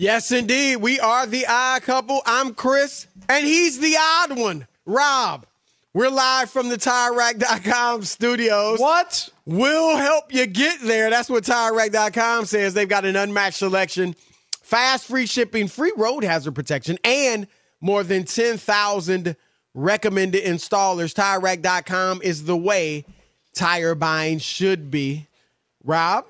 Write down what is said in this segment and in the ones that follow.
Yes, indeed. We are the odd couple. I'm Chris, and he's the odd one, Rob. We're live from the TireRack.com studios. What? We'll help you get there. That's what TireRack.com says. They've got an unmatched selection, fast, free shipping, free road hazard protection, and more than 10,000 recommended installers. TireRack.com is the way tire buying should be. Rob?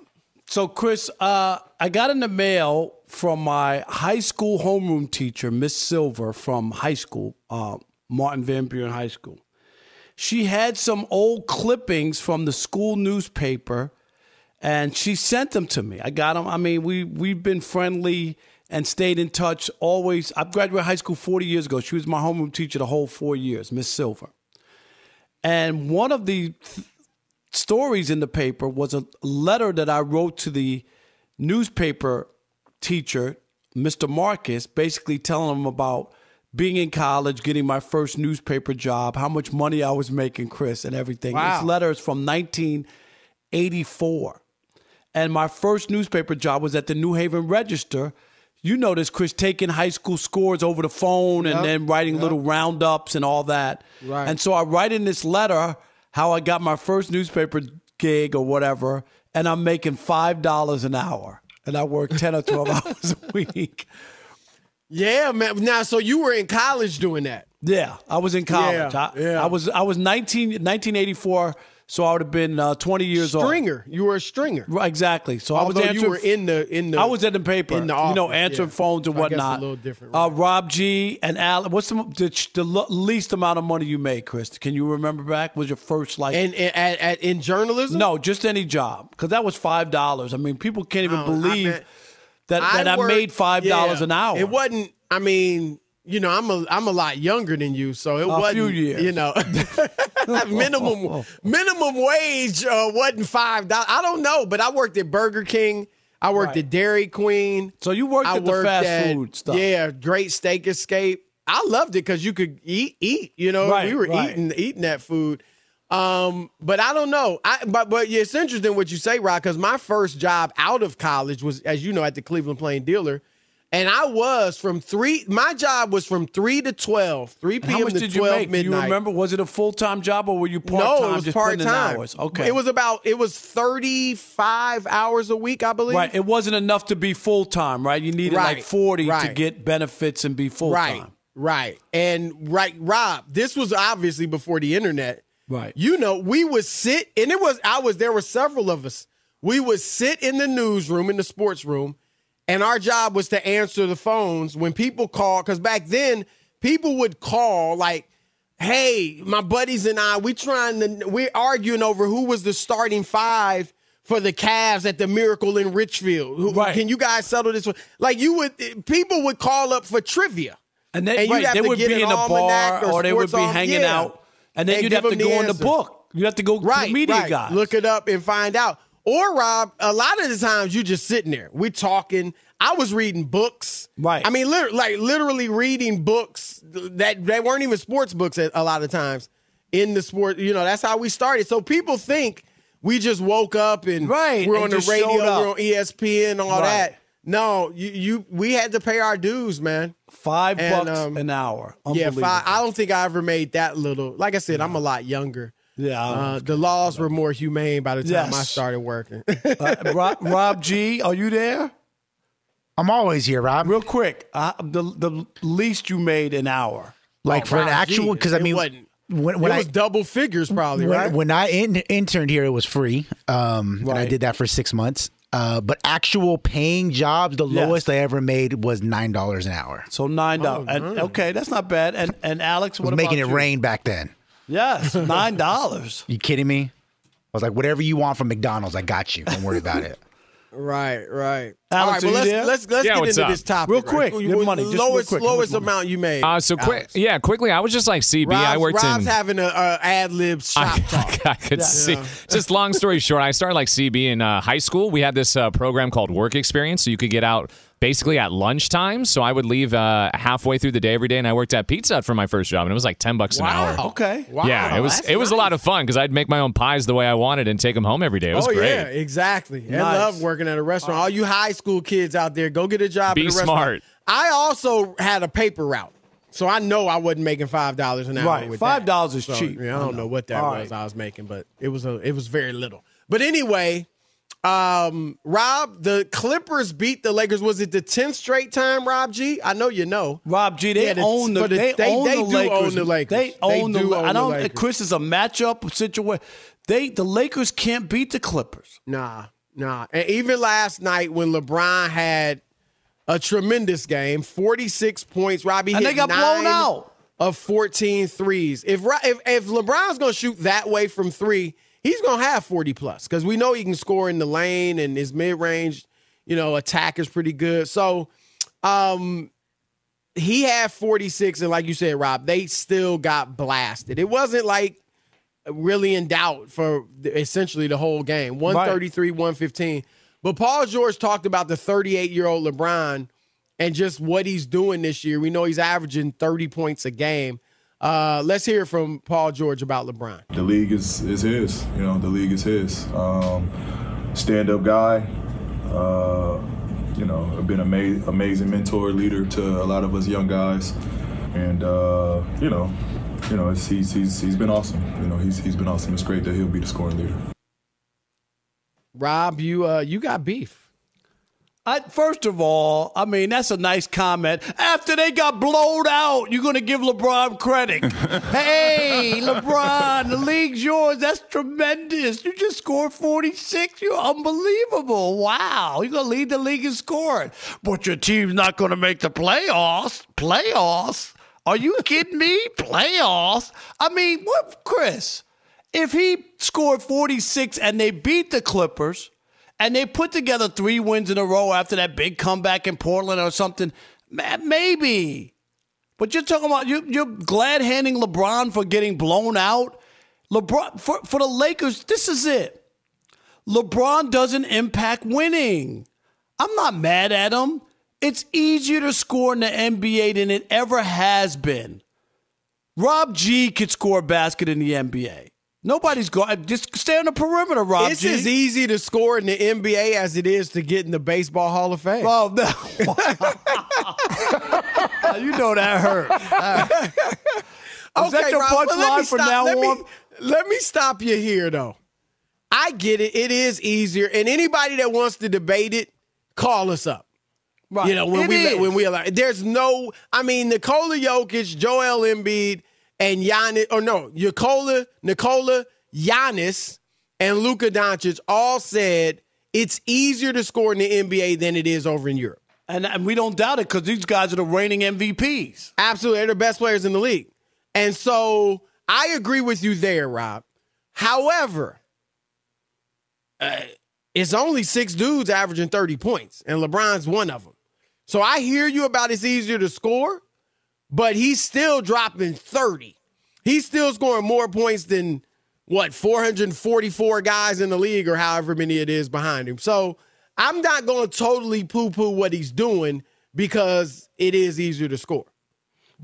So, Chris, uh, I got in the mail from my high school homeroom teacher, Miss Silver from high school, uh, Martin Van Buren High School. She had some old clippings from the school newspaper, and she sent them to me. I got them. I mean, we we've been friendly and stayed in touch always. I graduated high school 40 years ago. She was my homeroom teacher the whole four years, Miss Silver. And one of the th- stories in the paper was a letter that I wrote to the newspaper teacher, Mr. Marcus, basically telling him about being in college, getting my first newspaper job, how much money I was making, Chris, and everything. Wow. This letter is from 1984. And my first newspaper job was at the New Haven Register. You notice, Chris, taking high school scores over the phone and then writing yep. little roundups and all that. Right. And so I write in this letter how I got my first newspaper gig or whatever, and I'm making five dollars an hour, and I work ten or twelve hours a week. Yeah, man. Now, so you were in college doing that. Yeah, I was in college. Yeah, I, yeah. I was I was 19, 1984, so I would have been uh, 20 years old. Stringer. You were a stringer. Right, exactly. So I was Although answering. you were in the in the I was at the paper, in the office, you know, answering yeah. phones and So I guess whatnot. a little different. Uh. Rob G and Alan. What's the, the the least amount of money you made, Chris? Can you remember back? Was your first like? and, and at, at, in journalism? no, just any job because that was five dollars. I mean, people can't even I- I believe meant- that that I, made five dollars yeah. an hour. It wasn't. I mean, you know, I'm a I'm a lot younger than you, so it wasn't. few years. You know, minimum minimum wage uh, wasn't five dollars. I don't know, but I worked at Burger King. I worked Right. at Dairy Queen. So you worked I at the fast at- food stuff. Yeah, Great Steak Escape. I loved it because you could eat, eat. You know, Right, we were right. eating, eating that food. Um, but I don't know. I but but it's interesting what you say, Rock, because my first job out of college was, as you know, at the Cleveland Plain Dealer, And I was from three. My job was from three to twelve, three p.m. How much to did you twelve make? Do midnight. you remember? Was it a full time job or were you part time? No, it was part time. Okay. It was about it was thirty five hours a week, I believe. right. It wasn't enough to be full time, right? You needed like Right, forty to get benefits and be full time. Right, right, and right, Rob. This was obviously before the internet. Right. You know, we would sit, and it was I was there were several of us. We would sit in the newsroom in the sports room, and our job was to answer the phones when people called, Because back then, people would call like, "Hey, my buddies and I, we trying to we're arguing over who was the starting five For the Cavs at the Miracle in Richfield, Who- Right. can you guys settle this one? Like you would, people would call up for trivia. And they, And right, they would be in a bar or or they would be hanging yeah. out, and then And you'd have to the go in the book. You'd have to go to right, the media right. guys. Look it up and find out. Or Rob, a lot of the times you're just sitting there. We're talking. I was reading books. Right. I mean, lit- like literally reading books that that weren't even sports books at a lot of times in the sport. You know, that's how we started. So people think we just woke up and Right, we're and on the radio, we're on ESPN, all Right. that. No, you you we had to pay our dues, man. Five And, bucks um, an hour. Yeah, five, I don't think I ever made that little. Like I said, I'm a lot younger. Yeah, Uh, the laws were more humane by the time I started working. Uh, Rob, Rob G, are you there? I'm always here, Rob. Real quick, uh, the the least you made an hour. Like Oh, for an actual, because I mean, wasn't. when, when it I was double figures, probably, when, right? when I in, interned here, it was free, um, and I did that for six months. Uh, but actual paying jobs, the Yes. lowest I ever made was nine dollars an hour. So nine dollars. and okay, that's not bad. And and Alex, I what was making it you? rain back then. Yes, nine dollars. You kidding me? I was like, whatever you want from McDonald's, I got you. Don't worry about it. right, right. Alex, All right, are well, let's, let's let's Yeah, get into up? this topic Real quick, quick. your money, just real lowest quick, lowest money? amount you made. Uh, so quick, yeah, quickly. I was just like CB. I Rob's, worked Rob's in. having a, a ad lib shop talk. I could see. Just long story short, I started like CB in uh, high school. We had this uh, program called Work Experience, so you could get out basically at lunchtime. So I would leave uh, halfway through the day every day, and I worked at Pizza Hut for my first job, and it was like ten bucks an hour. Okay. Wow, yeah, it was that's it was a lot of fun because I'd make my own pies the way I wanted and take them home every day. It was oh great. yeah, exactly. I love working at a restaurant. All you high school kids out there, go get a job Be at a restaurant. smart. I also had a paper route, so I know I wasn't making five dollars an hour. Right, with $5 is So, cheap. Yeah, I I don't know, know. what that All was right. I was making, but it was a it was very little. But anyway, um, Rob, the Clippers beat the Lakers. Was it the tenth straight time, Rob G? I know you know. Rob G, they Yeah, the- own the, the- they, they- own they the do Lakers. own the Lakers. They They own do the. own I don't. Lakers. Chris is a matchup situation. They the Lakers can't beat the Clippers. Nah, nah. And even last night when LeBron had a tremendous game, 46 points, Robbie And they got blown out. of 14 threes. If if, if LeBron's going to shoot that way from 3, he's to have 40 plus cuz we know he can score in the lane and his mid-range, you know, attack is pretty good. So, um he had 46 and like you said, Rob, they still got blasted. It wasn't like really in doubt for essentially the whole game. 133 115 but paul george talked about the 38 year old lebron and just what he's doing this year. We know he's averaging 30 points a game uh, let's hear from paul george about lebron The league is, is his. You know, the league is his. Um, stand up guy. Uh, you know, been an ama- amazing mentor, leader to a lot of us young guys, and uh, you know, you know, it's, he's he's he's been awesome. You know, he's he's been awesome. It's great that he'll be the scoring leader. rob you uh, you got beef I, first of all, I mean that's a nice comment. After they got blown out, you're going to give LeBron credit. hey, LeBron, the league's yours. That's tremendous. You just scored 46. You're unbelievable. Wow, you're going to lead the league in scoring, but your team's not going to make the playoffs. Playoffs? Are you kidding me? Playoffs? I mean, what, Chris? If he scored 46 and they beat the Clippers and they put together three wins in a row after that big comeback in Portland or something, maybe. But you're talking about you, you're glad handing LeBron for getting blown out. LeBron for, for the Lakers, this is it. LeBron doesn't impact winning. I'm not mad at him. It's easier to score in the NBA than it ever has been. Rob G could score a basket in the NBA. Nobody's going. Just stay on the perimeter, Rob it's G. as easy to score in the nba as it is to get in the baseball hall of fame Oh no! you know that hurt. Is that your punchline from stop- now let me- on? let me stop you here, though. I get it. It is easier, and anybody that wants to debate it, call us up. Right. You know when It we is. when we allow. It. There's no. I mean, Nikola Jokic, Joel Embiid, and Giannis. Or no, Nikola, Nikola, Giannis, and Luka Doncic all said it's easier to score in the NBA than it is over in Europe. And, and we don't doubt it because these guys are the reigning MVPs. Absolutely. They're the best players in the league. And so I agree with you there, Rob. However, uh, it's only six dudes averaging 30 points, and LeBron's one of them. So I hear you about it's easier to score, but he's still dropping 30. He's still scoring more points than what 444 guys in the league or however many it is behind him. So I'm not going to totally poo-poo what he's doing because it is easier to score.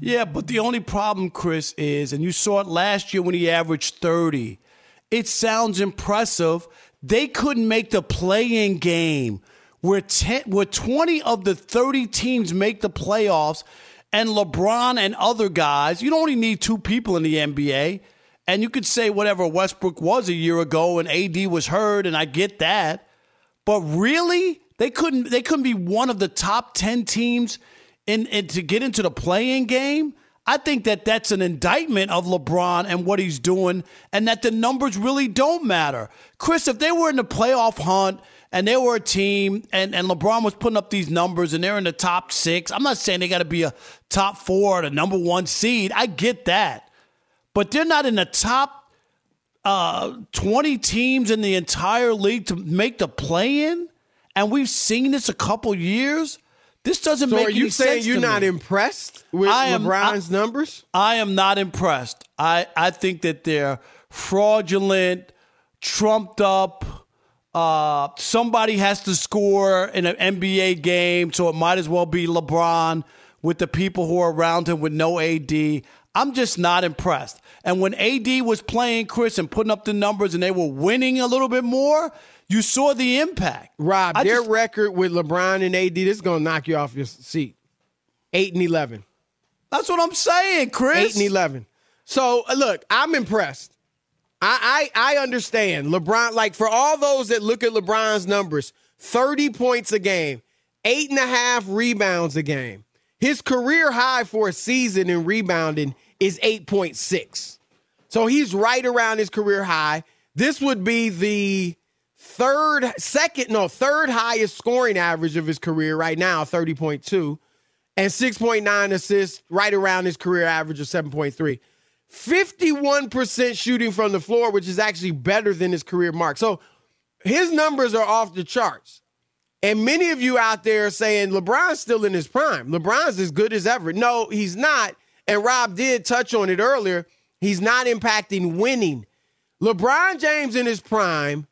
Yeah, but the only problem, Chris, is, and you saw it last year when he averaged 30, it sounds impressive. They couldn't make the play in game where, 10, where 20 of the 30 teams make the playoffs, and LeBron and other guys, you don't only need two people in the NBA. And you could say whatever Westbrook was a year ago and AD was hurt, and I get that. But really, they couldn't they couldn't be one of the top 10 teams in, in to get into the play-in game. I think that that's an indictment of LeBron and what he's doing and that the numbers really don't matter. Chris, if they were in the playoff hunt and they were a team and, and LeBron was putting up these numbers and they're in the top 6, I'm not saying they got to be a top 4 or the number 1 seed. I get that. But they're not in the top uh, 20 teams in the entire league to make the play in, and we've seen this a couple years. This doesn't So make are you saying sense you're not me. impressed with I am- LeBron's I- numbers? I am not impressed. I, I think that they're fraudulent, trumped up. Uh, somebody has to score in an NBA game, so it might as well be LeBron with the people who are around him with no AD. I'm just not impressed. And when AD was playing Chris and putting up the numbers and they were winning a little bit more, you saw the impact. Rob, I their just- record with LeBron and AD, this is going to knock you off your seat. 8 and 11. That's what I'm saying, Chris. 8 and 11. So, uh, look, I'm impressed. I, I I understand LeBron. Like for all those that look at LeBron's numbers, 30 points a game, eight and a half rebounds a game. His career high for a season in rebounding is 8.6. So he's right around his career high. This would be the third, second, no, third highest scoring average of his career right now, 30.2, and 6.9 assists, right around his career average of 7.3. 51% shooting from the floor, which is actually better than his career mark. So his numbers are off the charts. And many of you out there are saying LeBron's still in his prime. LeBron's as good as ever. No, he's not. And Rob did touch on it earlier. He's not impacting winning. LeBron James in his prime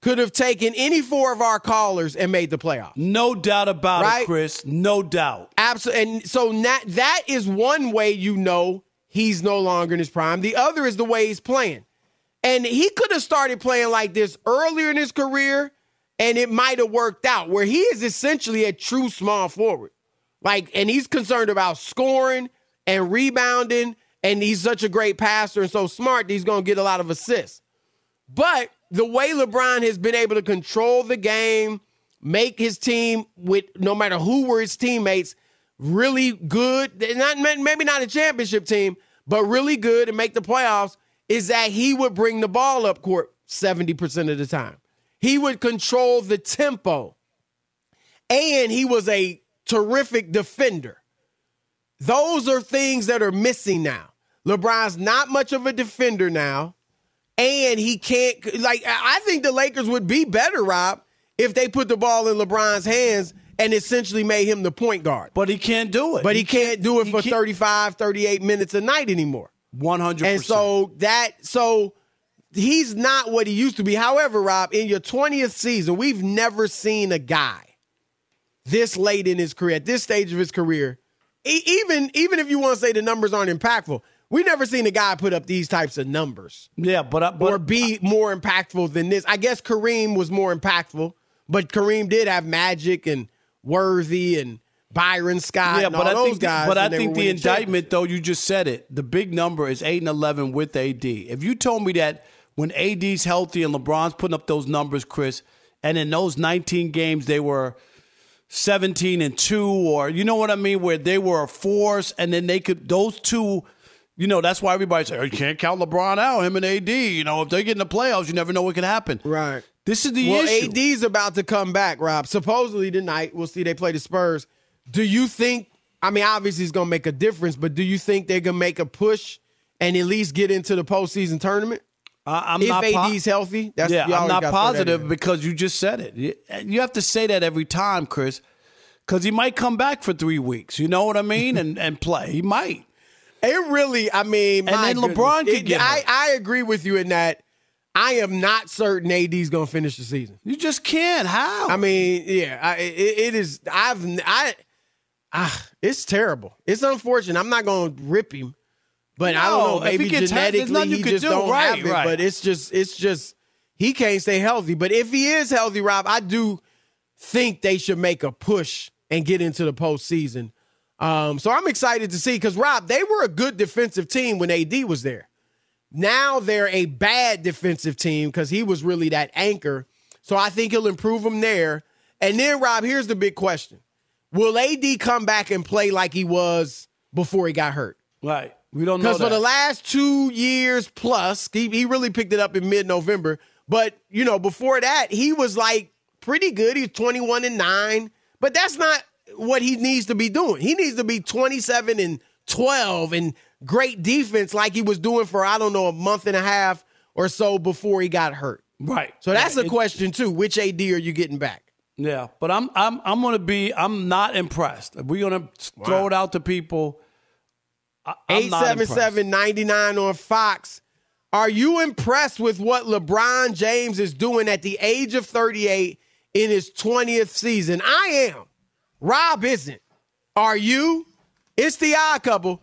could have taken any four of our callers and made the playoffs. No doubt about Right? it, Chris. No doubt. Absolutely. And so that, that is one way you know he's no longer in his prime. The other is the way he's playing. And he could have started playing like this earlier in his career, and it might have worked out where he is essentially a true small forward. Like, and he's concerned about scoring and rebounding, and he's such a great passer and so smart that he's going to get a lot of assists. But the way LeBron has been able to control the game, make his team with no matter who were his teammates, really good. Not maybe not a championship team, but really good and make the playoffs. Is that he would bring the ball up court seventy percent of the time. He would control the tempo, and he was a terrific defender. Those are things that are missing now. LeBron's not much of a defender now and he can't like I think the Lakers would be better, Rob, if they put the ball in LeBron's hands and essentially made him the point guard. But he can't do it. But he, He can't, do it for can't- 35, 38 minutes a night anymore. 100%. And so that so he's not what he used to be. However, Rob, in your 20th season, we've never seen a guy this late in his career, at this stage of his career, e- even even if you want to say the numbers aren't impactful, we never seen a guy put up these types of numbers yeah, but, I- but or be more impactful than this. I guess Kareem was more impactful, but Kareem did have Magic and Worthy and Byron Scott, and all I those think, guys. but I think the indictment, though, you just said it. The big number is eight and eleven with AD. If you told me that when AD's healthy and LeBron's putting up those numbers, Chris, and in those 19 games they were 17 and two, or you know what I mean, where they were a force, and then they could those two. You know, that's why everybody says, oh, you can't count LeBron out, him and AD. You know, if they get in the playoffs, you never know what can happen. Right. This is the well, issue. AD's about to come back, Rob. Supposedly tonight, we'll see they play the Spurs. Do you think? I mean, obviously, it's going to make a difference, but do you think they're going to make a push and at least get into the postseason tournament? I, I'm if not po- healthy, that's yeah, I'm not gotta throw that positive because you just said it. You, have to say that every time, Chris, because he might come back for three weeks. You know what I mean? and and play. He might. It really, I mean, And then LeBron goodness. could get I. I agree with you in that. I am not certain AD's going to finish the season. You just can't. How? I mean, yeah, I, it, it is. I've I, ah, it's terrible. It's unfortunate. I'm not going to rip him, but I don't No, know. if he Maybe hurt, genetically you he just do. don't Right, have it. right. But it's just, it's just he can't stay healthy. But if he is healthy, Rob, I do think they should make a push and get into the postseason. Um, so I'm excited to see because Rob, they were a good defensive team when AD was there. Now they're a bad defensive team because he was really that anchor. So I think he'll improve them there. And then, Rob, here's the big question: Will AD come back and play like he was before he got hurt? Right. We don't know Because for the last two years plus, he, he really picked it up in mid-November. But you know, before that, he was like pretty good. He's 21 and nine. But that's not what he needs to be doing. He needs to be 27 and 12 and great defense like he was doing for I don't know a month and a half or so before he got hurt. right. So that's a question too. Which AD are you getting back? Yeah, but I'm I'm I'm gonna be I'm not impressed. We're gonna throw it out to people, I, I'm not impressed. 877-99 on Fox. Are you impressed with what LeBron James is doing at the age of 38 in his 20th season? I am. Rob isn't. Are you? It's the odd couple,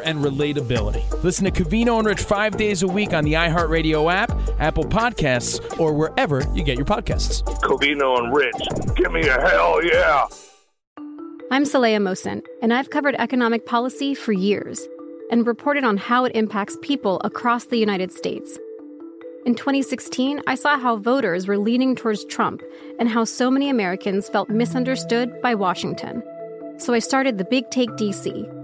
and relatability. Listen to Covino and Rich five days a week on the iHeartRadio app, Apple Podcasts, or wherever you get your podcasts. Covino and Rich, give me a hell yeah. I'm Saleha Mohsin, and I've covered economic policy for years and reported on how it impacts people across the United States. In 2016, I saw how voters were leaning towards Trump and how so many Americans felt misunderstood by Washington. So I started the Big Take DC.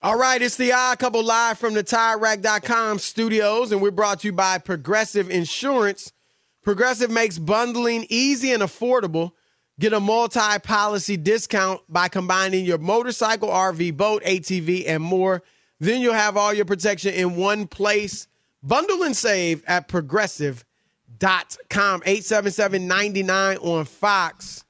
All right, it's the odd couple live from the TireRack.com studios, and we're brought to you by Progressive Insurance. Progressive makes bundling easy and affordable. Get a multi policy discount by combining your motorcycle, RV, boat, ATV, and more. Then you'll have all your protection in one place. Bundle and save at progressive.com. 877 99 on Fox.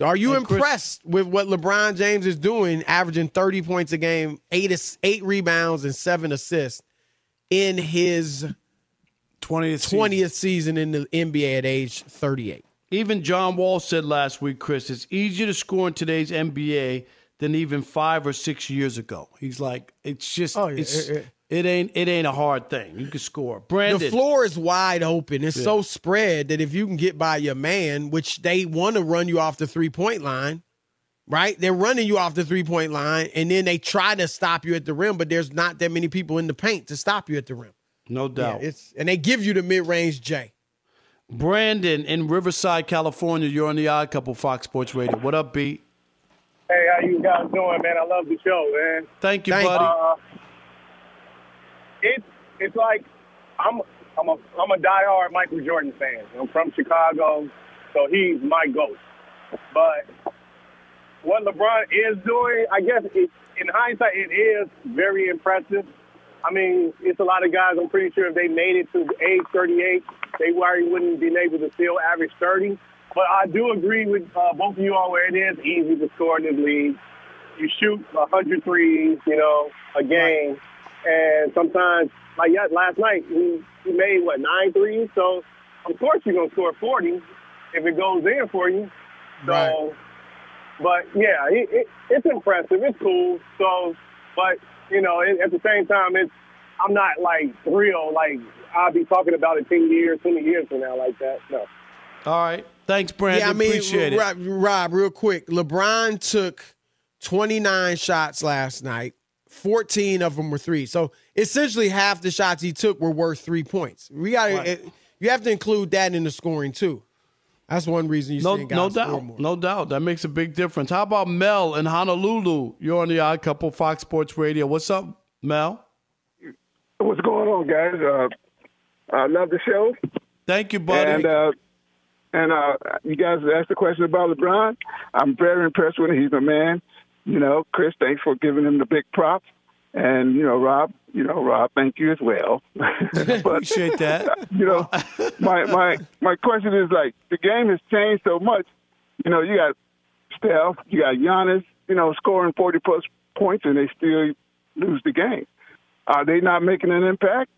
Are you And Chris- impressed with what LeBron James is doing, averaging 30 points a game, eight, eight rebounds, and seven assists in his 20th, 20th season in the NBA at age 38? Even John Wall said last week, Chris, it's easier to score in today's NBA than even five or six years ago. He's like, it's just, Oh, yeah. it's, It- it- it ain't, it ain't a hard thing. You can score. Brandon, The floor is wide open. It's Yeah. so spread that if you can get by your man, which they want to run you off the three point line, right? They're running you off the three point line, and then they try to stop you at the rim, but there's not that many people in the paint to stop you at the rim. no Yeah, doubt. it's and they give you the mid range J. Brandon in Riverside, California. You're on the Odd Couple Fox Sports Radio. What up, B? Hey, how you guys doing, man? I love the show, man. Thank you, buddy. Uh, it's it's like I'm I'm a I'm a diehard Michael Jordan fan. I'm from Chicago, so he's my goat. But what LeBron is doing, I guess it, in hindsight, it is very impressive. I mean, it's a lot of guys. I'm pretty sure if they made it to age 38, they worry wouldn't been able to still average 30. But I do agree with uh, both of you on where it is easy to score in this league. You shoot 100 threes, you know, a game, and sometimes, like yeah, last night, we, we made what nine threes. So of course you're gonna score 40 if it goes in for you. So, but yeah, it, it, it's impressive. It's cool. So, but you know, it, at the same time, it's I'm not like thrilled. Like I'll be talking about it 10 years, 20 years from now, like that. No. All right. Thanks, Brandon. yeah, I mean, Appreciate it. Rob, Rob, real quick. LeBron took 29 shots last night. 14 of them were three. So essentially, half the shots he took were worth three points. We got Right. you have to include that in the scoring too. That's one reason you No, see no guys score doubt. more. No doubt. That makes a big difference. How about Mel in Honolulu? You're on the Odd Couple Fox Sports Radio. What's up, Mel? What's going on, guys? Uh, I love the show. Thank you, buddy. And uh, and uh, you guys asked the question about LeBron. I'm very impressed with him. He's a man. You know, Chris, thanks for giving him the big props. And you know, Rob, you know, Rob, thank you as well. but, Appreciate that. You know, my my my question is like the game has changed so much. You know, you got Steph, you got Giannis, you know, scoring forty plus points, and they still lose the game. Are they not making an impact?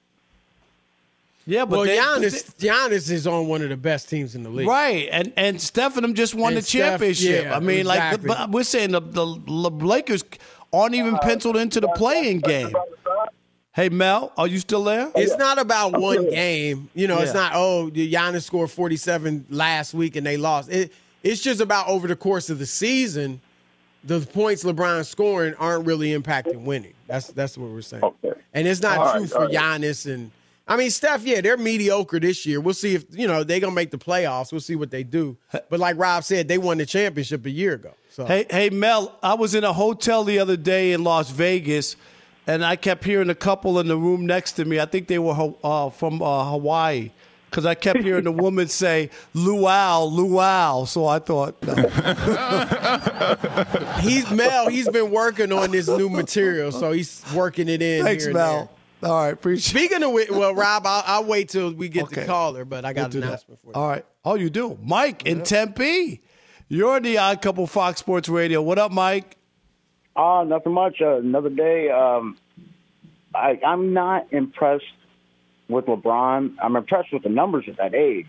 Yeah, but well, they- Giannis, Giannis is on one of the best teams in the league. Right, and and Steph and them just won And the Steph, championship. yeah, I mean, exactly. like, but we're saying the, the the Lakers aren't even penciled into the play-in game. Hey Mel, are you still there? It's not about one game. You know, it's not, oh, Giannis scored 47 last week and they lost. It, it's just about over the course of the season, the points LeBron's scoring aren't really impacting winning. That's that's what we're saying. Okay. And it's not All true right, for all right. Giannis and I mean Steph, yeah, they're mediocre this year. We'll see if you know they're gonna make the playoffs. We'll see what they do. But like Rob said, they won the championship a year ago. So Hey, hey, Mel, I was in a hotel the other day in Las Vegas, and I kept hearing a couple in the room next to me. I think they were uh, from uh, Hawaii, because I kept hearing the woman say "luau, luau." So I thought, no. he's Mel, he's been working on this new material, so he's working it in. Thanks, Mel. There. All right, appreciate. Speaking of which, well, Rob, I'll, I'll wait till we get the caller, but I got We'll an do that. announcement for you. All right. Oh, you do, Mike in Tempe. You're the Odd Couple Fox Sports Radio. What up, Mike? Uh, nothing much. Uh, another day. Um, I, I'm not impressed with LeBron. I'm impressed with the numbers at that age.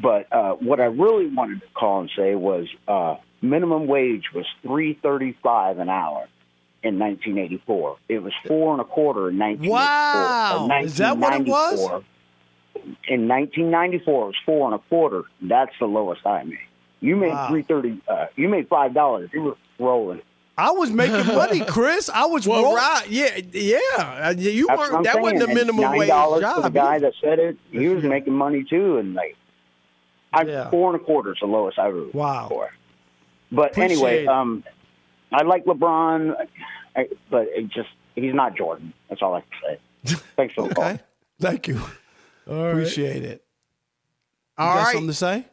But uh, what I really wanted to call and say was uh, minimum wage was three thirty five an hour in 1984. It was four and a quarter in 1984. Wow. or Is that what it was? In 1994, it was four and a quarter. That's the lowest I made. You made Wow. three thirty. Uh, you made five dollars. You were rolling. I was making money, Chris. I was Well, roll- Rob, yeah, yeah, uh, you That's weren't. I'm That wasn't saying. a minimum wage $9 job. for the guy that said it. He was making money too, and like, I Yeah. four and a quarter is the lowest I ever wow. for. But Appreciate anyway, it. um, I like LeBron, but it just he's not Jordan. That's all I can say. Thanks for the call. Thank you. Appreciate it. You All got right. something to say?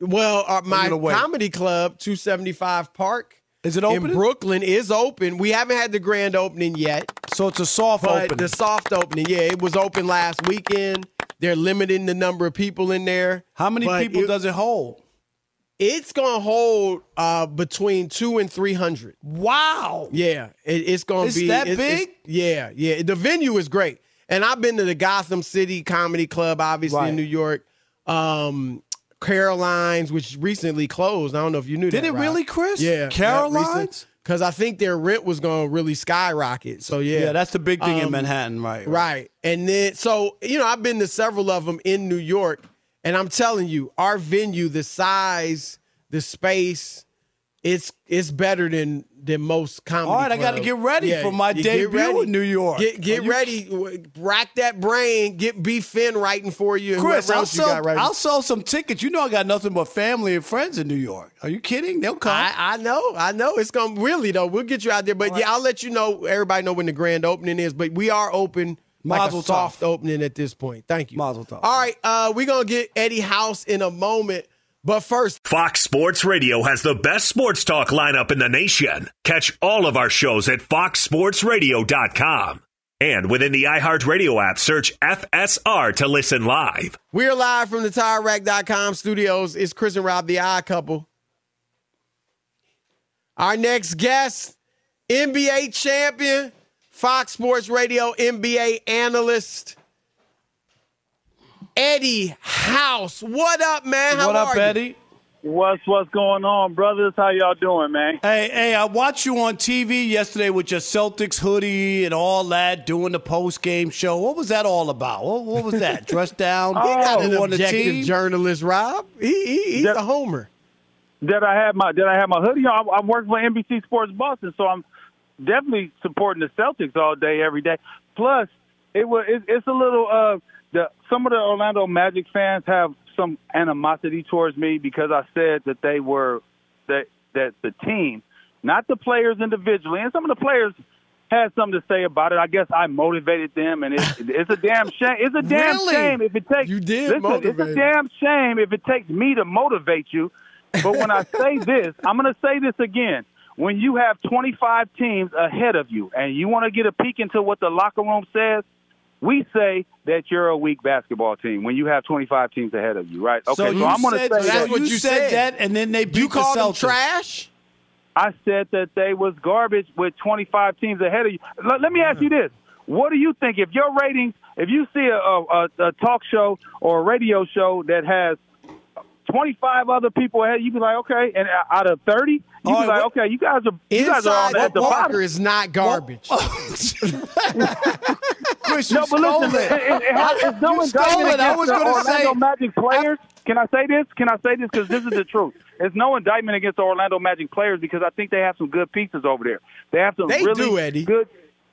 Well, uh, my comedy club, 275 Park, Is it open? in? Brooklyn, is open. We haven't had the grand opening yet, So it's a soft opening. the soft opening, yeah, it was open last weekend. They're limiting the number of people in there. How many people it- does it hold? It's gonna hold uh, between two and three hundred. Wow. Yeah, it, it's gonna It's be that big? yeah, yeah. The venue is great, and I've been to the Gotham City Comedy Club, obviously Right. in New York. Um, Caroline's, which recently closed. I don't know if you knew Did that. it Rob. really, Chris? Yeah, Caroline's? Because I think their rent was going to really skyrocket. So yeah, Yeah, that's the big thing in Um, Manhattan, right? Right. And then, so, you know, I've been to several of them in New York, and I'm telling you, our venue, the size, the space, it's it's better than than most comedy. All right, I got to get ready Yeah, for my you debut ready. in New York. Get get you- ready, rack that brain, get B Finn writing for you. and Chris, I'll you sell, got. I'll sell some tickets. You know I got nothing but family and friends in New York. Are you kidding? They'll come. I, I know, I know. It's gonna really though. We'll get you out there, but yeah, I'll let you know. Everybody know when the grand opening is, but we are open. Like Mazel a tov. soft opening at this point. Thank you. Mazel tov. All right, uh, we're gonna get Eddie House in a moment, but first, Fox Sports Radio has the best sports talk lineup in the nation. Catch all of our shows at foxsportsradio.com. And within the iHeartRadio app, search FSR to listen live. we're live from the TireRack.com studios. It's Chris and Rob, the odd couple. Our next guest, NBA champion, Fox Sports Radio NBA analyst, Eddie House. What up, man? How what up, are you? Eddie? What's what's going on, brothers? How y'all doing, man? Hey, hey, I watched you on TV yesterday with your Celtics hoodie and all that, doing the post game show. What was that all about? What, what was that? Dressed down? He got oh. an Who on the objective team? journalist, Rob. He, he he's That- a homer. Did I have my Did I have my hoodie on? I'm, I'm working for NBC Sports Boston, so I'm definitely supporting the Celtics all day, every day. Plus, it was it, it's a little uh the some of the Orlando Magic fans have some animosity towards me because I said that they were that that the team, not the players individually, and some of the players had something to say about it. I guess I motivated them, and it's it's a damn shame. It's a damn Really? shame if it takes You did listen, motivate It's a damn shame if it takes me to motivate you. But when I say this, I'm going to say this again. When you have 25 teams ahead of you and you want to get a peek into what the locker room says, we say that you're a weak basketball team when you have 25 teams ahead of you, right? Okay, so, you I'm going to say so that. you said that, and then they beat You called the them trash? I said that they was garbage with 25 teams ahead of you. Let, let me ask you this: What do you think if your ratings, if you see a, a, a talk show or a radio show that has 25 other people ahead, you'd be like, okay, and out of 30, you be right, like, okay, you guys are you guys are on Inside at the Walker bottom. is not garbage. Chris, No, but listen, it. it, it, has, it's no indictment. I against was gonna Orlando say- Magic players. Can I say this? Can I say this? Because this is the truth. It's no indictment against the Orlando Magic players because I think they have some good pieces over there. They have some They really do, Eddie. good.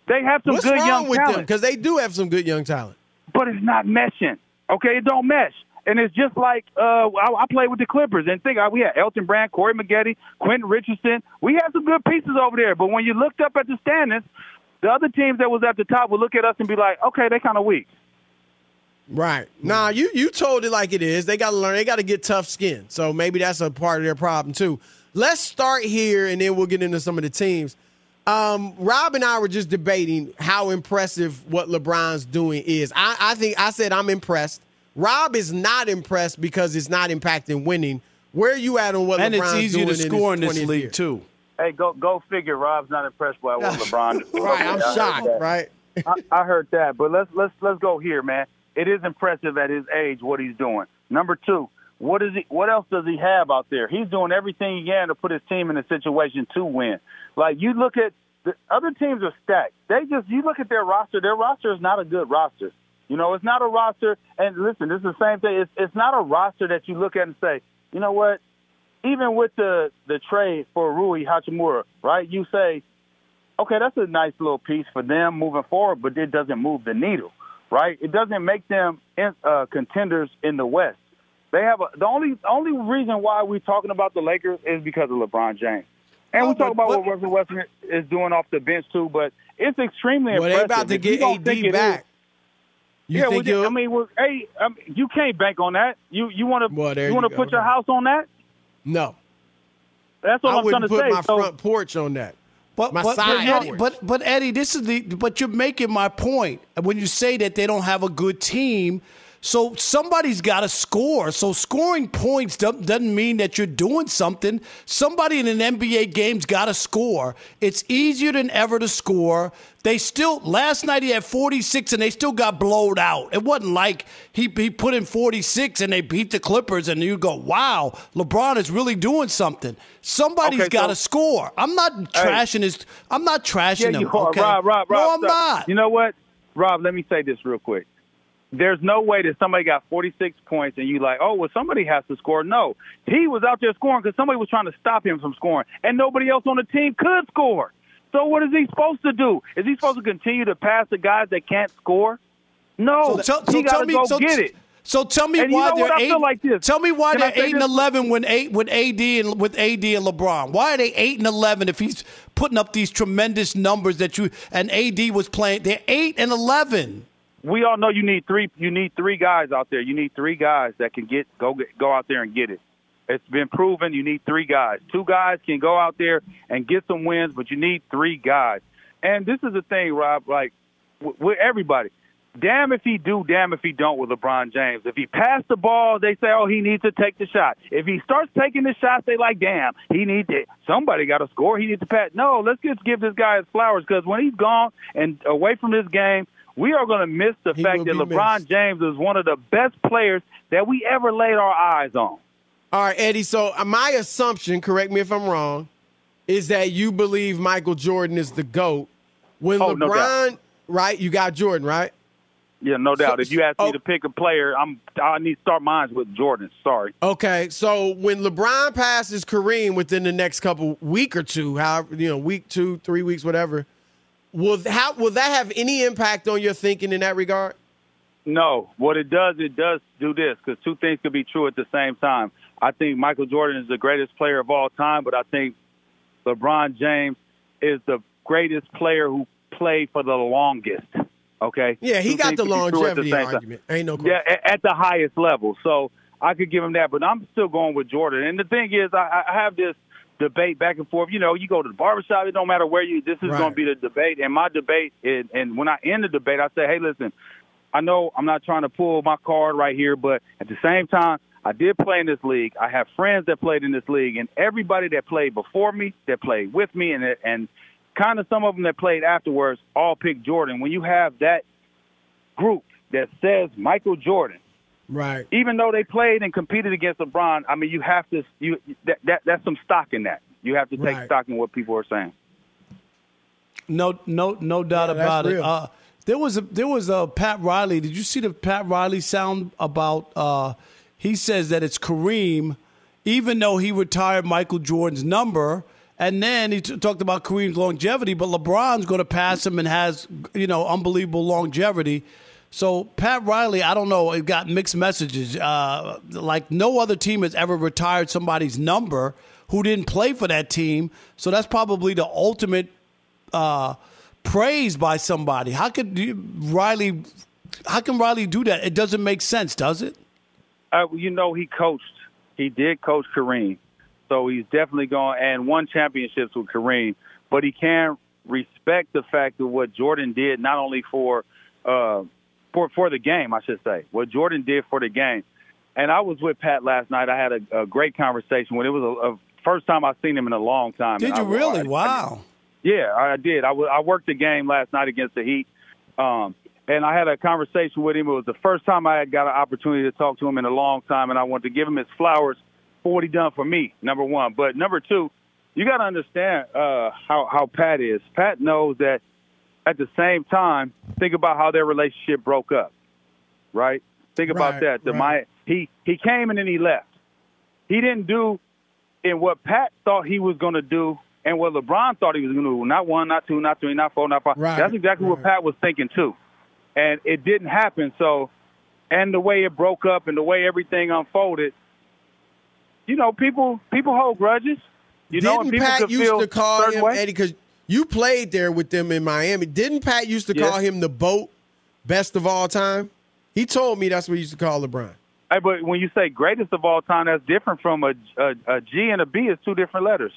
They have some What's good wrong young with talent, Because they do have some good young talent. but it's not meshing. Okay, it don't mesh. And it's just like uh, I, I played with the Clippers, and think uh, we had Elton Brand, Corey Maggette, Quentin Richardson. We had some good pieces over there. But when you looked up at the standings, the other teams that was at the top would look at us and be like, "Okay, they kind of weak." Right. Nah, you you told it like it is. They got to learn. They got to get tough skin. So maybe that's a part of their problem too. Let's start here, and then we'll get into some of the teams. Um, Rob and I were just debating how impressive what LeBron's doing is. I, I think I said I'm impressed. Rob is not impressed because it's not impacting winning. Where are you at on what And LeBron's it's easier doing to in score in his this league year? too. Hey, go go figure. Rob's not impressed by what LeBron. did. Right, I'm I shocked. Right. I, I heard that, but let's let's let's go here, man. It is impressive at his age what he's doing. Number two, what is he? What else does he have out there? He's doing everything he can to put his team in a situation to win. Like you look at the other teams are stacked. They just you look at their roster. Their roster is not a good roster. You know, it's not a roster. And listen, this is the same thing. It's it's not a roster that you look at and say, you know what? Even with the the trade for Rui Hachimura, right? You say, okay, that's a nice little piece for them moving forward, but it doesn't move the needle, right? It doesn't make them in, uh, contenders in the West. They have a, the only only reason why we're talking about the Lakers is because of LeBron James, and we talk about what Russell Westbrook is doing off the bench too. But it's extremely Well, impressive. about to If get AD back. is- You yeah, think well, he'll- I mean, well, hey, I mean, you can't bank on that. You you want to there you want to put your house on that? No. That's what I am trying wouldn't to put say. my So- front porch on that. But my but, but, side Eddie, but but Eddie, this is the but you're making my point when you say that they don't have a good team. So somebody's got to score. So scoring points doesn't mean that you're doing something. Somebody in an NBA game's got to score. It's easier than ever to score. They still last night he had 46 and they still got blowed out. It wasn't like he he put in 46 and they beat the Clippers and you go, "Wow, LeBron is really doing something." Somebody's Okay, got to so- score. I'm not trashing his. I'm not trashing yeah, him. you are. okay? Rob, Rob, Rob. no, I'm stop. not. You know what, Rob? Let me say this real quick. There's no way that somebody got 46 points and you like, oh, well, somebody has to score. No, he was out there scoring because somebody was trying to stop him from scoring, and nobody else on the team could score. So what is he supposed to do? Is he supposed to continue to pass the guys that can't score? No, So tell, he so got to go so, get it. So tell me And you why know they're eight. like. Tell me why Can they're eight and eleven when eight with AD and with AD and LeBron. Why are they eight and eleven if he's putting up these tremendous numbers that you and AD was playing? They're eight and eleven. We all know you need three. You need three guys out there. You need three guys that can get go get, go out there and get it. It's been proven. You need three guys. Two guys can go out there and get some wins, but you need three guys. And this is the thing, Rob. Like with, everybody, damn if he do, damn if he don't with LeBron James. If he pass the ball, they say, oh, he needs to take the shot. If he starts taking the shots, they like, damn, he needs to. Somebody got to score. He needs to pass. No, let's just give this guy his flowers because when he's gone and away from this game, we are going to miss the fact that LeBron missed. James is one of the best players that we ever laid our eyes on. All right, Eddie. So uh, my assumption, correct me if I'm wrong, is that you believe Michael Jordan is the GOAT. When Oh, no LeBron, right? You got Jordan, right? Yeah, no doubt. So- if you ask oh. me to pick a player, I'm I need to start mine with Jordan. Sorry. Okay, so when LeBron passes Kareem within the next couple week or two, however you know, week two, three weeks, whatever, will how will that have any impact on your thinking in that regard? No, what it does, it does do this because two things could be true at the same time. I think Michael Jordan is the greatest player of all time, but I think LeBron James is the greatest player who played for the longest. Okay. Yeah, he Two got the could be true at the longevity time. argument. Ain't no question. Yeah, at, at the highest level. So I could give him that, but I'm still going with Jordan. And the thing is, I, I have this debate back and forth. You know, you go to the barbershop, it don't matter where you. This is Right. going to be the debate, and my debate. Is, and when I end the debate, I say, hey, listen, I know I'm not trying to pull my card right here, but at the same time, I did play in this league. I have friends that played in this league, and everybody that played before me, that played with me, and and kind of some of them that played afterwards, all picked Jordan. When you have that group that says Michael Jordan, Right. even though they played and competed against LeBron, I mean, you have to you that, that that's some stock in that. You have to take Right. stock in what people are saying. No, no, no doubt Yeah, that's about it. real. Uh, there was a there was a Pat Riley. Did you see the Pat Riley sound about? Uh, he says that it's Kareem, even though he retired Michael Jordan's number, and then he t- talked about Kareem's longevity. But LeBron's going to pass him and has you know unbelievable longevity. So Pat Riley, I don't know, it got mixed messages. Uh, like no other team has ever retired somebody's number who didn't play for that team. So that's probably the ultimate uh, praise by somebody. How could you, Riley? How can Riley do that? It doesn't make sense, does it? Uh, you know, he coached. He did coach Kareem, so he's definitely going and won championships with Kareem. But he can respect the fact of what Jordan did, not only for uh, for for the game, I should say, what Jordan did for the game. And I was with Pat last night. I had a, a great conversation when it was a, a first time I've seen him in a long time. Did you I- really? I- wow. yeah, I did. I, w- I worked the game last night against the Heat, um, and I had a conversation with him. It was the first time I had got an opportunity to talk to him in a long time, and I wanted to give him his flowers for what he done for me. Number one, but number two, you got to understand uh, how how Pat is. Pat knows that at the same time, think about how their relationship broke up, right? Think about Right, that. The right. my he he came and then he left. He didn't do in what Pat thought he was going to do and what LeBron thought he was going to do. Not one, not two, not three, not four, not five. Right, That's exactly what Pat was thinking too, and it didn't happen. So, and the way it broke up and the way everything unfolded, you know, people people hold grudges. You know, and Didn't people Pat used feel to call him way. Eddie because you played there with them in Miami? Didn't Pat used to call him the boat best of all time? He told me that's what he used to call LeBron. Hey, but when you say greatest of all time, that's different from a, a, a G and a B is two different letters.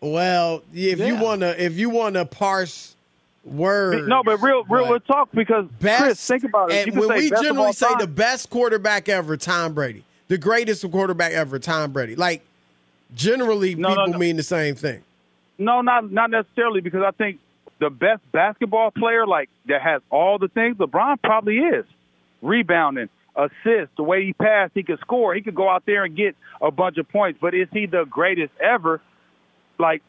Well, if you wanna if you wanna parse words, No, but real, real, real talk because best. Chris, think about it. and You can when we generally say the best quarterback ever, Tom Brady, the greatest quarterback ever, Tom Brady. Like generally, No, no, people no. mean the same thing. No, not not necessarily because I think the best basketball player like that has all the things LeBron probably is. Rebounding, assist, the way he passed, he could score, he could go out there and get a bunch of points. But is he the greatest ever? Like,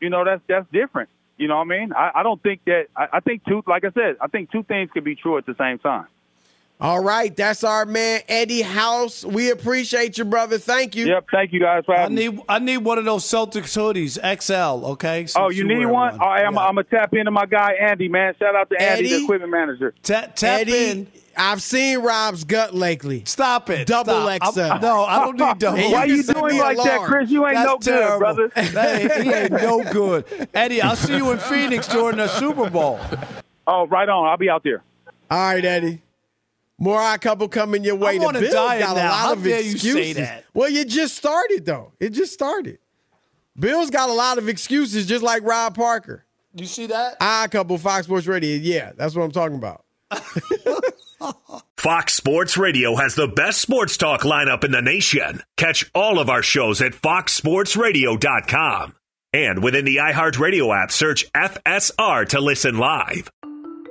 you know, that's that's different. You know what I mean? I, I don't think that I, I think two like I said, I think two things could be true at the same time. All right, that's our man Eddie House. We appreciate you, brother. Thank you. Yep, thank you guys for I having me. need I need one of those Celtics hoodies, XL. Okay. Oh, Since you need wear one? All right, I'm, I'm gonna tap into my guy Andy, man. Shout out to Andy, the equipment manager. Tap, tap Eddie, in. I've seen Rob's gut lately. Stop it. Double Stop. XL. I'm- no, I don't need double. And Why are you doing me a like that. Chris? You ain't That's no good, terrible. brother. That he ain't no good. Eddie, I'll see you in Phoenix during the Super Bowl. Oh, right on. I'll be out there. All right, Eddie. More odd couple coming your way. I'm the on a Bills diet got a now. lot How of dare you excuses. say that? Well, you just started though. It just started. Bill's got a lot of excuses, just like Rob Parker. You see that? Ah, odd couple, Fox Sports Radio. Yeah, that's what I'm talking about. Fox Sports Radio has the best sports talk lineup in the nation. Catch all of our shows at foxsportsradio.com. And within the iHeartRadio app, search FSR to listen live.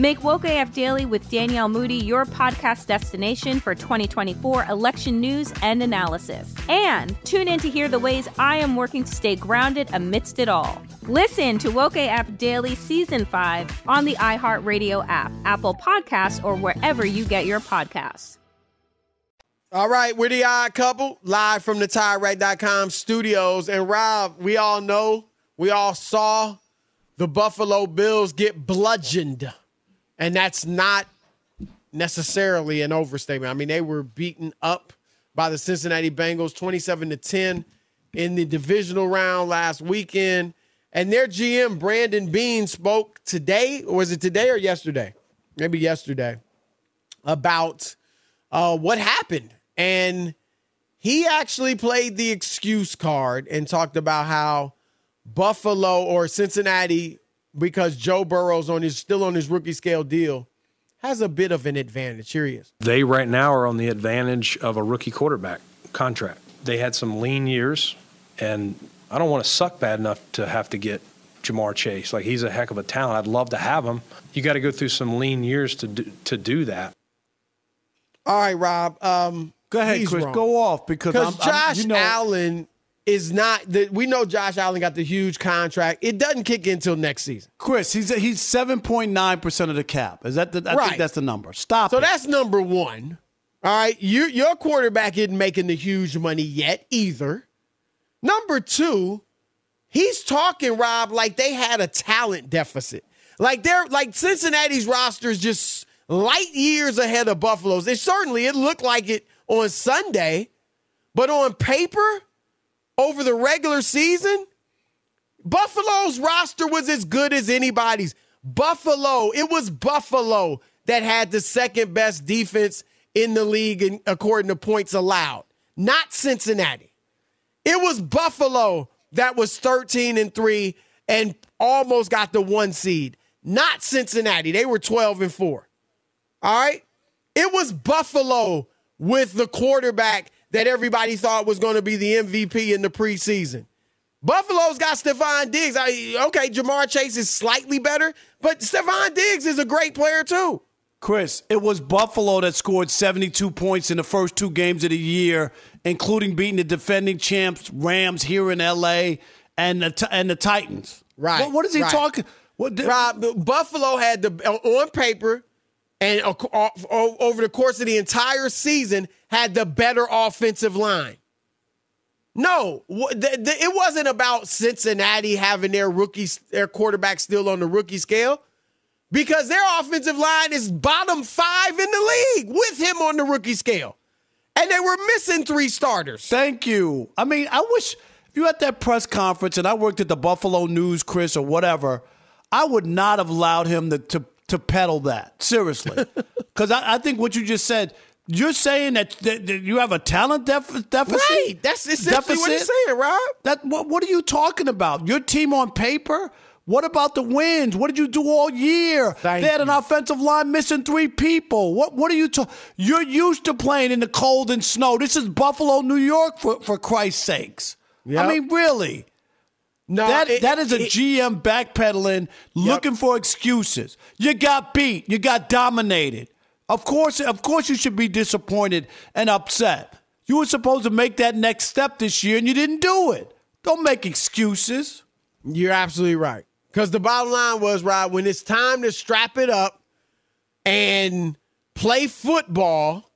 Make Woke AF Daily with Danielle Moody your podcast destination for 2024 election news and analysis. And tune in to hear the ways I am working to stay grounded amidst it all. Listen to Woke AF Daily Season 5 on the iHeartRadio app, Apple Podcasts, or wherever you get your podcasts. All right, we're the odd couple, live from the TireRack.com studios. And Rob, we all know, we all saw the Buffalo Bills get bludgeoned. And that's not necessarily an overstatement. I mean, they were beaten up by the Cincinnati Bengals 27 to 10 in the divisional round last weekend. And their GM, Brandon Beane, spoke today, or was it today or yesterday? Maybe yesterday, about uh, what happened. And he actually played the excuse card and talked about how Buffalo or Cincinnati, because Joe Burrow's on his still on his rookie scale deal, has a bit of an advantage. Here he is. They right now are on the advantage of a rookie quarterback contract. They had some lean years, and I don't want to suck bad enough to have to get Ja'Marr Chase. Like he's a heck of a talent. I'd love to have him. You got to go through some lean years to do, to do that. All right, Rob. Um, Go ahead, he's Chris. wrong. Go off because I'm, Because I'm- Josh you know, Allen is not that We know Josh Allen got the huge contract. It doesn't kick in until next season. Chris, he's he's seven point nine percent of the cap. Is that the? I Right. think that's the number. Stop. So it. that's number one. All right, you, your quarterback isn't making the huge money yet either. Number two, he's talking Rob like they had a talent deficit. Like they're like Cincinnati's roster is just light years ahead of Buffalo's. It certainly it looked like it on Sunday, but on paper, over the regular season, Buffalo's roster was as good as anybody's. Buffalo, it was Buffalo that had the second best defense in the league, in, according to points allowed, not Cincinnati. It was Buffalo that was 13 and 3 and almost got the one seed, not Cincinnati. They were 12 and 4. All right? It was Buffalo with the quarterback that everybody thought was going to be the MVP in the preseason. Buffalo's got Stefon Diggs. I, okay, Ja'Marr Chase is slightly better, but Stefon Diggs is a great player too. Chris, it was Buffalo that scored 72 points in the first two games of the year, including beating the defending champs Rams here in LA and the and the Titans. Right. What, what is he right. talking? What, Rob, Buffalo had the on paper and over the course of the entire season had the better offensive line. No, it wasn't about Cincinnati having their rookies, their quarterback still on the rookie scale, because their offensive line is bottom five in the league with him on the rookie scale, and they were missing three starters. Thank you. I mean, I wish if you at that press conference and I worked at the Buffalo News, Chris, or whatever, I would not have allowed him to to, to peddle that seriously, because I, I think what you just said you're saying that, that, that, you have a talent def- deficit? Right. That's essentially deficit? what he's saying, Rob. That what, what are you talking about? Your team on paper? What about the wins? What did you do all year? Thank they had you. an offensive line missing three people. What what are you talking? You're used to playing in the cold and snow. This is Buffalo, New York, for for Christ's sakes. Yep. I mean, really. No, that it, that is a it, GM backpedaling, looking for excuses. You got beat. You got dominated. Of course, of course, you should be disappointed and upset. You were supposed to make that next step this year, and you didn't do it. Don't make excuses. You're absolutely right. Because the bottom line was, Rob, when it's time to strap it up and play football,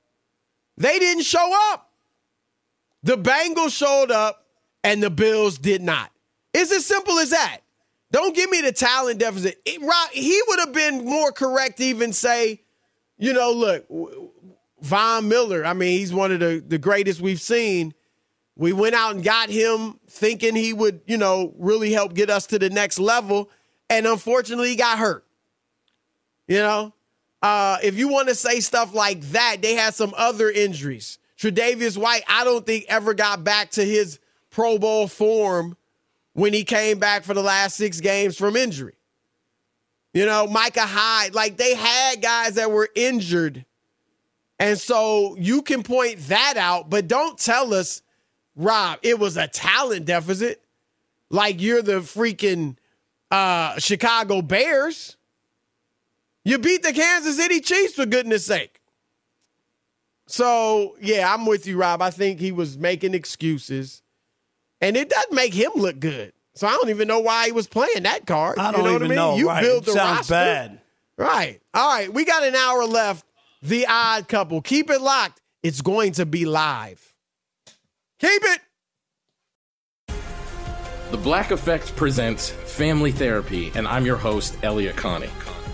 they didn't show up. The Bengals showed up, and the Bills did not. It's as simple as that. Don't give me the talent deficit. It, Rob, he would have been more correct even say you know, look, Von Miller, I mean, he's one of the, the greatest we've seen. We went out and got him thinking he would, you know, really help get us to the next level. And unfortunately, he got hurt. You know, uh, if you want to say stuff like that, they had some other injuries. Tre'Davious White, I don't think ever got back to his Pro Bowl form when he came back for the last six games from injury. You know, Micah Hyde, like they had guys that were injured. And so you can point that out, but don't tell us, Rob, it was a talent deficit. Like you're the freaking uh, Chicago Bears. You beat the Kansas City Chiefs, for goodness sake. So, yeah, I'm with you, Rob. I think he was making excuses. And it doesn't make him look good. So I don't even know why he was playing that card. I don't you know even what I mean? know. You right. build the Sounds roster. bad. Right. All right. We got an hour left. The odd couple. Keep it locked. It's going to be live. Keep it. The Black Effect presents Family Therapy, and I'm your host, Elliott Connie.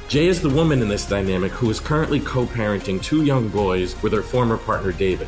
Jay is the woman in this dynamic who is currently co parenting two young boys with her former partner, David.